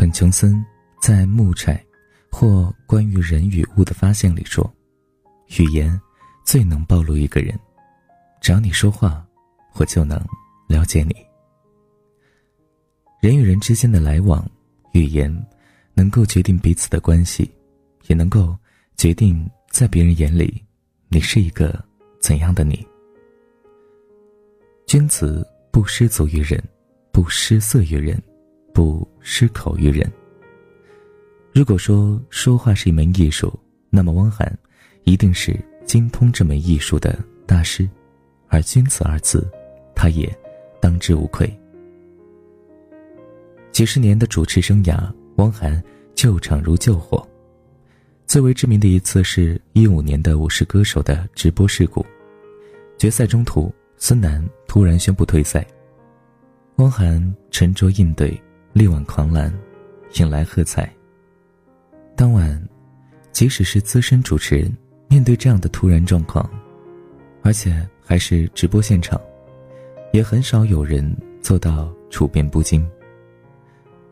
本琼森在《木柴或关于人与物的发现》里说：“语言最能暴露一个人，只要你说话，我就能了解你。”人与人之间的来往，语言能够决定彼此的关系，也能够决定在别人眼里你是一个怎样的你。君子不失足于人，不失色于人，不失口于人。如果说说话是一门艺术，那么汪涵一定是精通这门艺术的大师，而“君子”二字，他也当之无愧。几十年的主持生涯，汪涵救场如救火。最为知名的一次是一五年的《我是歌手》的直播事故，决赛中途。孙楠突然宣布退赛，汪涵沉着应对，力挽狂澜，引来喝彩。当晚，即使是资深主持人，面对这样的突然状况，而且还是直播现场，也很少有人做到处变不惊。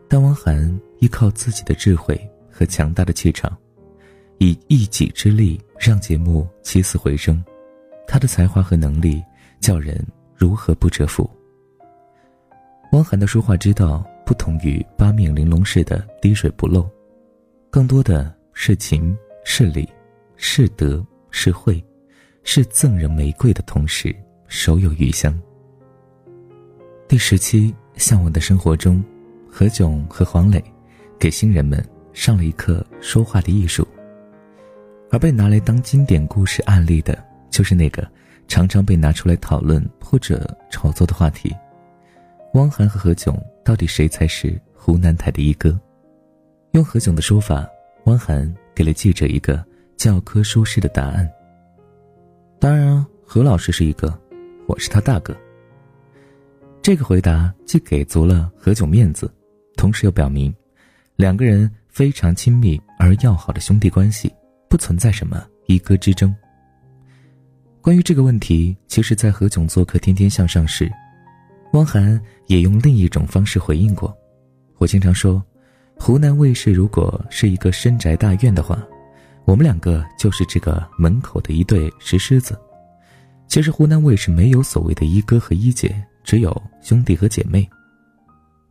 但汪涵依靠自己的智慧和强大的气场，以一己之力让节目起死回生，他的才华和能力。叫人如何不折服？汪涵的说话之道不同于八面玲珑式的滴水不漏，更多的是情是理，是德是惠，是赠人玫瑰的同时手有余香。第十期《向往的生活》中，何炅和黄磊给新人们上了一课说话的艺术，而被拿来当经典故事案例的，就是那个。常常被拿出来讨论或者炒作的话题，汪涵和何炅到底谁才是湖南台的一哥？用何炅的说法，汪涵给了记者一个教科书式的答案。当然，何老师是一个，我是他大哥。这个回答既给足了何炅面子，同时又表明，两个人非常亲密而要好的兄弟关系，不存在什么一哥之争。关于这个问题，其实，在何炅做客《天天向上》时，汪涵也用另一种方式回应过。我经常说，湖南卫视如果是一个深宅大院的话，我们两个就是这个门口的一对石狮子。其实，湖南卫视没有所谓的一哥和一姐，只有兄弟和姐妹。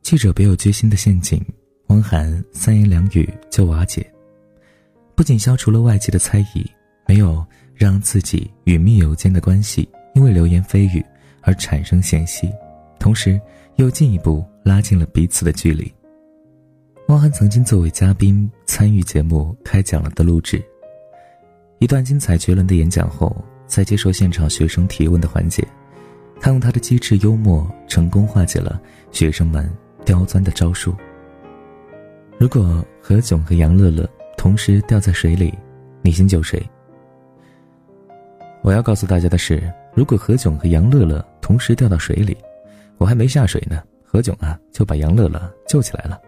记者别有居心的陷阱，汪涵三言两语就瓦解，不仅消除了外界的猜疑，没有。让自己与密友间的关系因为流言蜚语而产生嫌隙，同时又进一步拉近了彼此的距离。汪涵曾经作为嘉宾参与节目开讲了的录制，一段精彩绝伦的演讲后，在接受现场学生提问的环节，他用他的机智幽默成功化解了学生们刁钻的招数。如果何炅和杨乐乐同时掉在水里，你先救谁？我要告诉大家的是，如果何炅和杨乐乐同时掉到水里，我还没下水呢，何炅啊就把杨乐乐救起来了。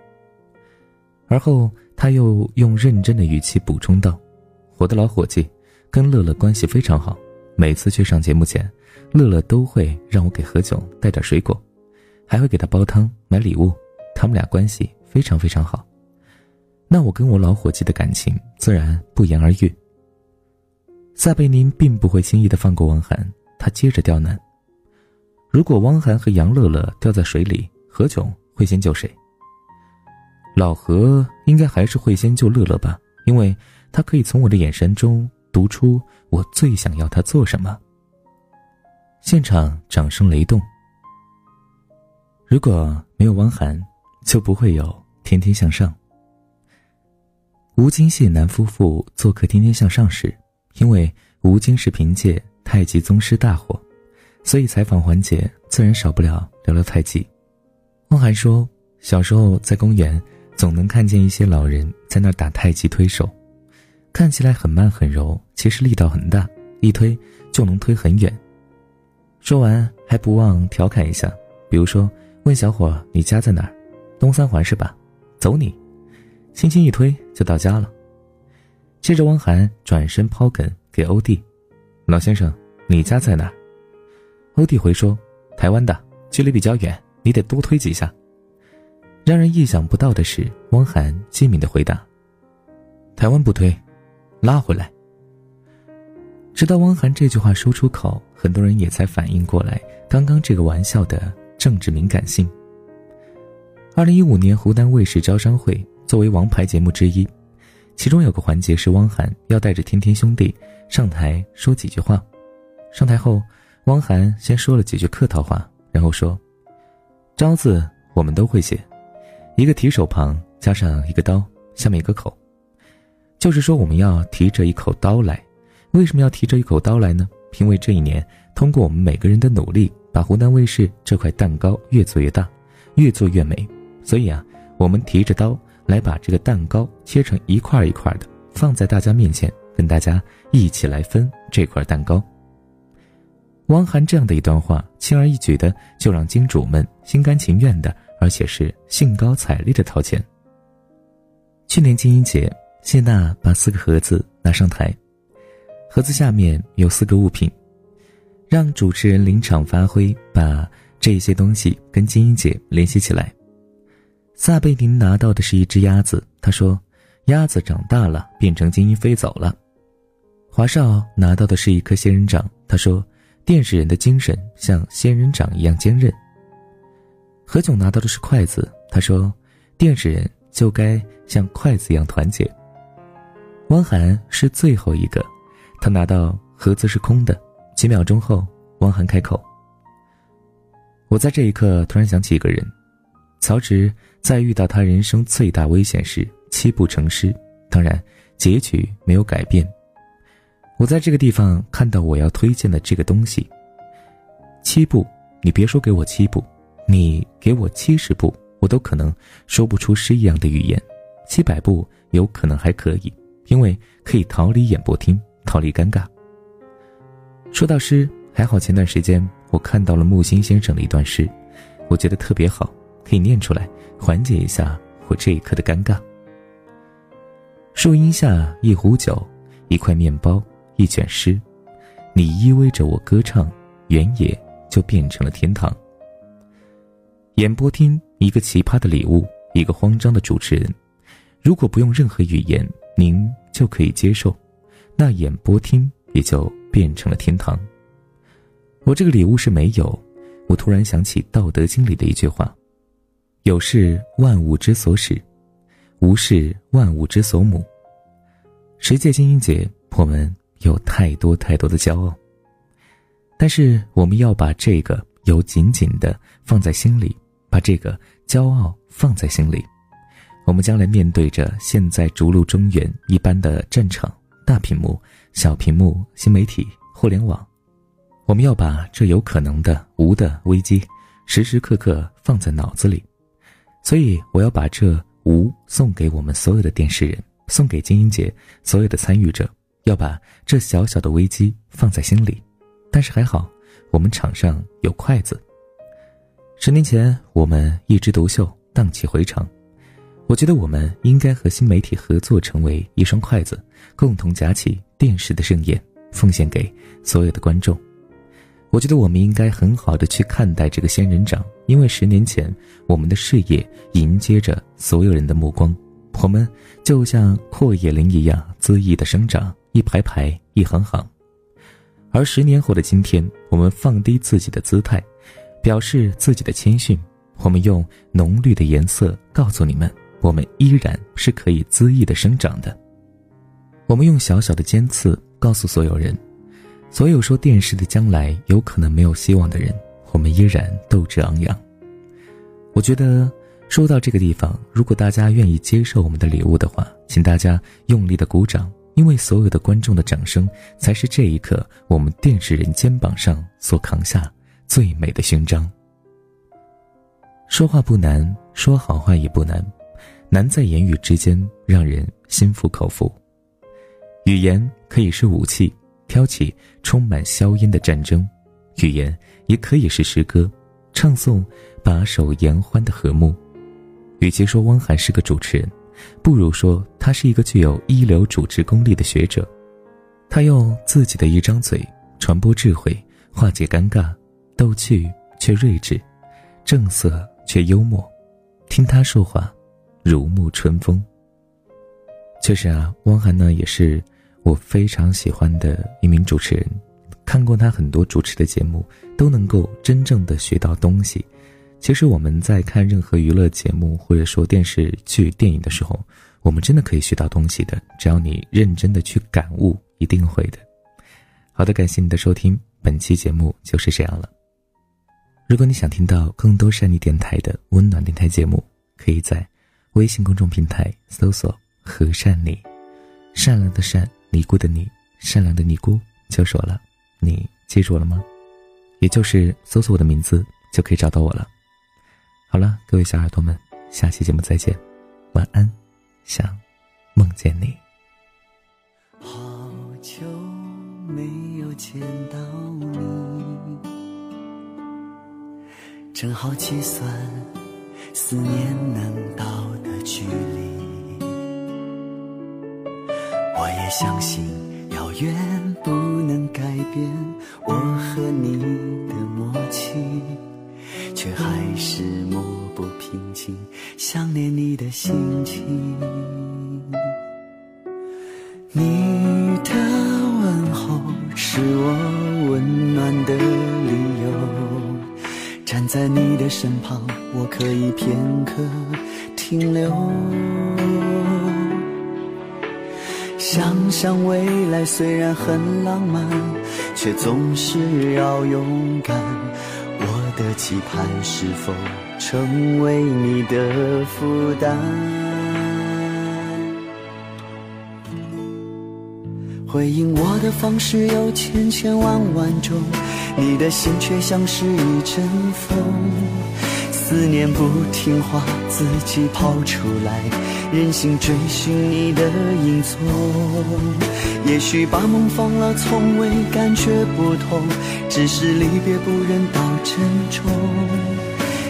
而后他又用认真的语气补充道：“我的老伙计跟乐乐关系非常好，每次去上节目前，乐乐都会让我给何炅带点水果，还会给他煲汤、买礼物，他们俩关系非常非常好。那我跟我老伙计的感情自然不言而喻。”撒贝宁并不会轻易的放过汪涵，他接着刁难：如果汪涵和杨乐乐掉在水里，何炅会先救谁？老何应该还是会先救乐乐吧，因为他可以从我的眼神中读出我最想要他做什么。现场掌声雷动。如果没有汪涵，就不会有《天天向上》。吴京谢楠夫妇做客《天天向上》时。因为吴京是凭借《太极宗师》大火，所以采访环节自然少不了聊聊太极。汪涵说，小时候在公园总能看见一些老人在那打太极推手，看起来很慢很柔，其实力道很大，一推就能推很远。说完还不忘调侃一下，比如说问小伙：“你家在哪儿？东三环是吧？走你！”轻轻一推就到家了。接着，汪涵转身抛梗给欧弟：“老先生，你家在哪？”欧弟回说：“台湾的，距离比较远，你得多推几下。”让人意想不到的是，汪涵机敏的回答：“台湾不推，拉回来。”直到汪涵这句话说出口，很多人也才反应过来，刚刚这个玩笑的政治敏感性。二零一五年湖南卫视招商会作为王牌节目之一，其中有个环节是汪涵要带着天天兄弟上台说几句话。上台后，汪涵先说了几句客套话，然后说：“招字我们都会写。”一个提手旁加上一个刀，下面一个口，就是说我们要提着一口刀来。为什么要提着一口刀来呢？因为这一年，通过我们每个人的努力，把湖南卫视这块蛋糕越做越大，越做越美。所以啊，我们提着刀来把这个蛋糕切成一块一块的，放在大家面前，跟大家一起来分这块蛋糕。汪涵这样的一段话，轻而易举的就让金主们心甘情愿的。而且是兴高采烈的掏钱。去年金鹰节，谢娜把四个盒子拿上台，盒子下面有四个物品，让主持人临场发挥，把这些东西跟金鹰节联系起来。撒贝宁拿到的是一只鸭子，他说：“鸭子长大了，变成金鹰飞走了。”华少拿到的是一颗仙人掌，他说：“电视人的精神像仙人掌一样坚韧。”何炅拿到的是筷子，他说：“电视人就该像筷子一样团结。”汪涵是最后一个，他拿到盒子是空的。几秒钟后，汪涵开口：“我在这一刻突然想起一个人，曹植在遇到他人生最大危险时七步成诗，当然结局没有改变。我在这个地方看到我要推荐的这个东西。七步，你别说给我七步。”你给我七十步，我都可能说不出诗一样的语言；七百步有可能还可以，因为可以逃离演播厅，逃离尴尬。说到诗，还好前段时间我看到了木心先生的一段诗，我觉得特别好，可以念出来，缓解一下我这一刻的尴尬。树荫下，一壶酒，一块面包，一卷诗，你依偎着我歌唱，原野就变成了天堂。演播厅一个奇葩的礼物，一个慌张的主持人。如果不用任何语言，您就可以接受，那演播厅也就变成了天堂。我这个礼物是没有。我突然想起《道德经》里的一句话：“有事万物之所始，无事万物之所母。”十届金鹰节，我们有太多太多的骄傲，但是我们要把这个有紧紧的放在心里。把这个骄傲放在心里，我们将来面对着现在逐鹿中原一般的战场，大屏幕、小屏幕、新媒体、互联网，我们要把这有可能的无的危机，时时刻刻放在脑子里。所以，我要把这无送给我们所有的电视人，送给金鹰节所有的参与者，要把这小小的危机放在心里。但是还好，我们场上有筷子。十年前，我们一枝独秀，荡气回肠。我觉得我们应该和新媒体合作，成为一双筷子，共同夹起电视的盛宴，奉献给所有的观众。我觉得我们应该很好的去看待这个仙人掌，因为十年前，我们的事业迎接着所有人的目光，我们就像阔叶林一样恣意的生长，一排排，一行行。而十年后的今天，我们放低自己的姿态。表示自己的谦逊，我们用浓绿的颜色告诉你们，我们依然是可以恣意的生长的。我们用小小的尖刺告诉所有人，所有说电视的将来有可能没有希望的人，我们依然斗志昂扬。我觉得说到这个地方，如果大家愿意接受我们的礼物的话，请大家用力的鼓掌，因为所有的观众的掌声，才是这一刻我们电视人肩膀上所扛下。最美的勋章。说话不难，说好话也不难，难在言语之间，让人心服口服。语言可以是武器，挑起充满硝烟的战争；语言也可以是诗歌，唱诵把守言欢的和睦。与其说汪涵是个主持人，不如说他是一个具有一流主持功力的学者。他用自己的一张嘴传播智慧，化解尴尬。逗趣却睿智，正色却幽默，听他说话，如沐春风。确实啊，汪涵呢也是我非常喜欢的一名主持人，看过他很多主持的节目，都能够真正的学到东西。其实我们在看任何娱乐节目或者说电视剧、电影的时候，我们真的可以学到东西的，只要你认真的去感悟，一定会的。好的，感谢你的收听，本期节目就是这样了。如果你想听到更多善妮电台的温暖电台节目，可以在微信公众平台搜索“和善你”，善良的善，尼姑的你，善良的尼姑就是我了。你记住了吗？也就是搜索我的名字就可以找到我了。好了，各位小耳朵们，下期节目再见，晚安，想梦见你。好久没有见到你，正好计算思念能到的距离。我也相信遥远不能改变我和你停留。想想未来虽然很浪漫，却总是要勇敢。我的期盼是否成为你的负担？回应我的方式有千千万万种，你的心却像是一阵风。思念不听话，自己跑出来，任性追寻你的影踪。也许把梦放了，从未感觉不同，只是离别不忍到珍重。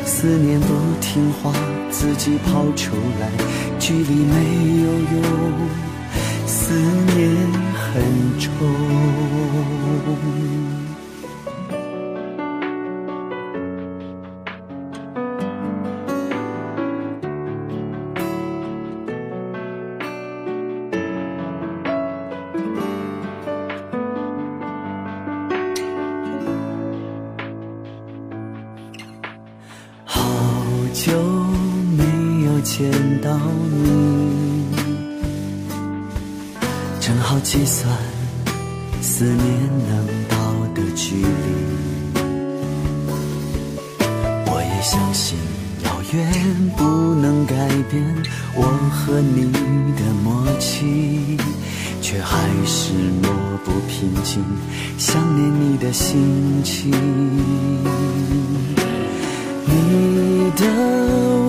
思念不听话，自己跑出来，距离没有用，思念很重。计算思念能到的距离。我也相信遥远不能改变我和你的默契，却还是抹不平静想念你的心情。你的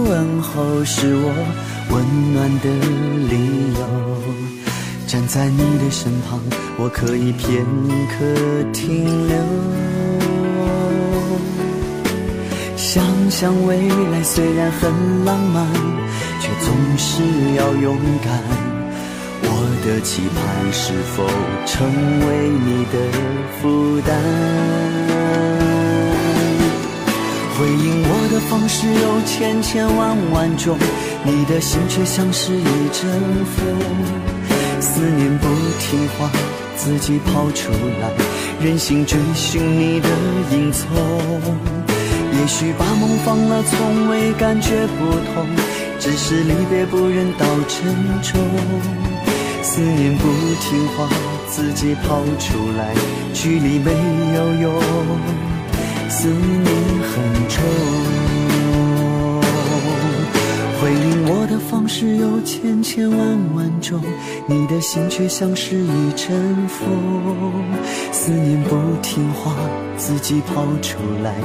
问候是我温暖的理由，站在你的身旁，我可以片刻停留。想想未来虽然很浪漫，却总是要勇敢。我的期盼是否成为你的负担？回应我的方式有千千万万种，你的心却像是一阵风。思念不听话，自己跑出来，任性追寻你的影踪。也许把梦放了，从未感觉不同，只是离别不忍到沉重。思念不听话，自己跑出来，距离没有用。思念很重，回应我的方式有千千万万种，你的心却像是一阵风。思念不听话，自己跑出来，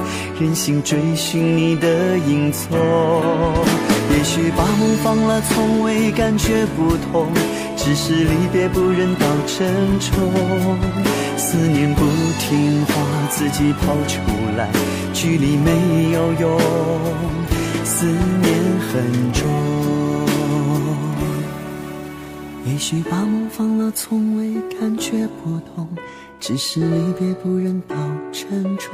任性追寻你的影踪。也许把梦放了，从未感觉不同，只是离别不忍到珍重。思念不听话，自己跑出来，距离没有用，思念很重也许把梦放了从未感觉不同只是离别不忍到沉重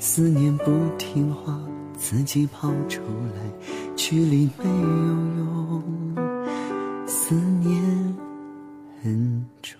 思念不听话自己跑出来距离没有用思念很重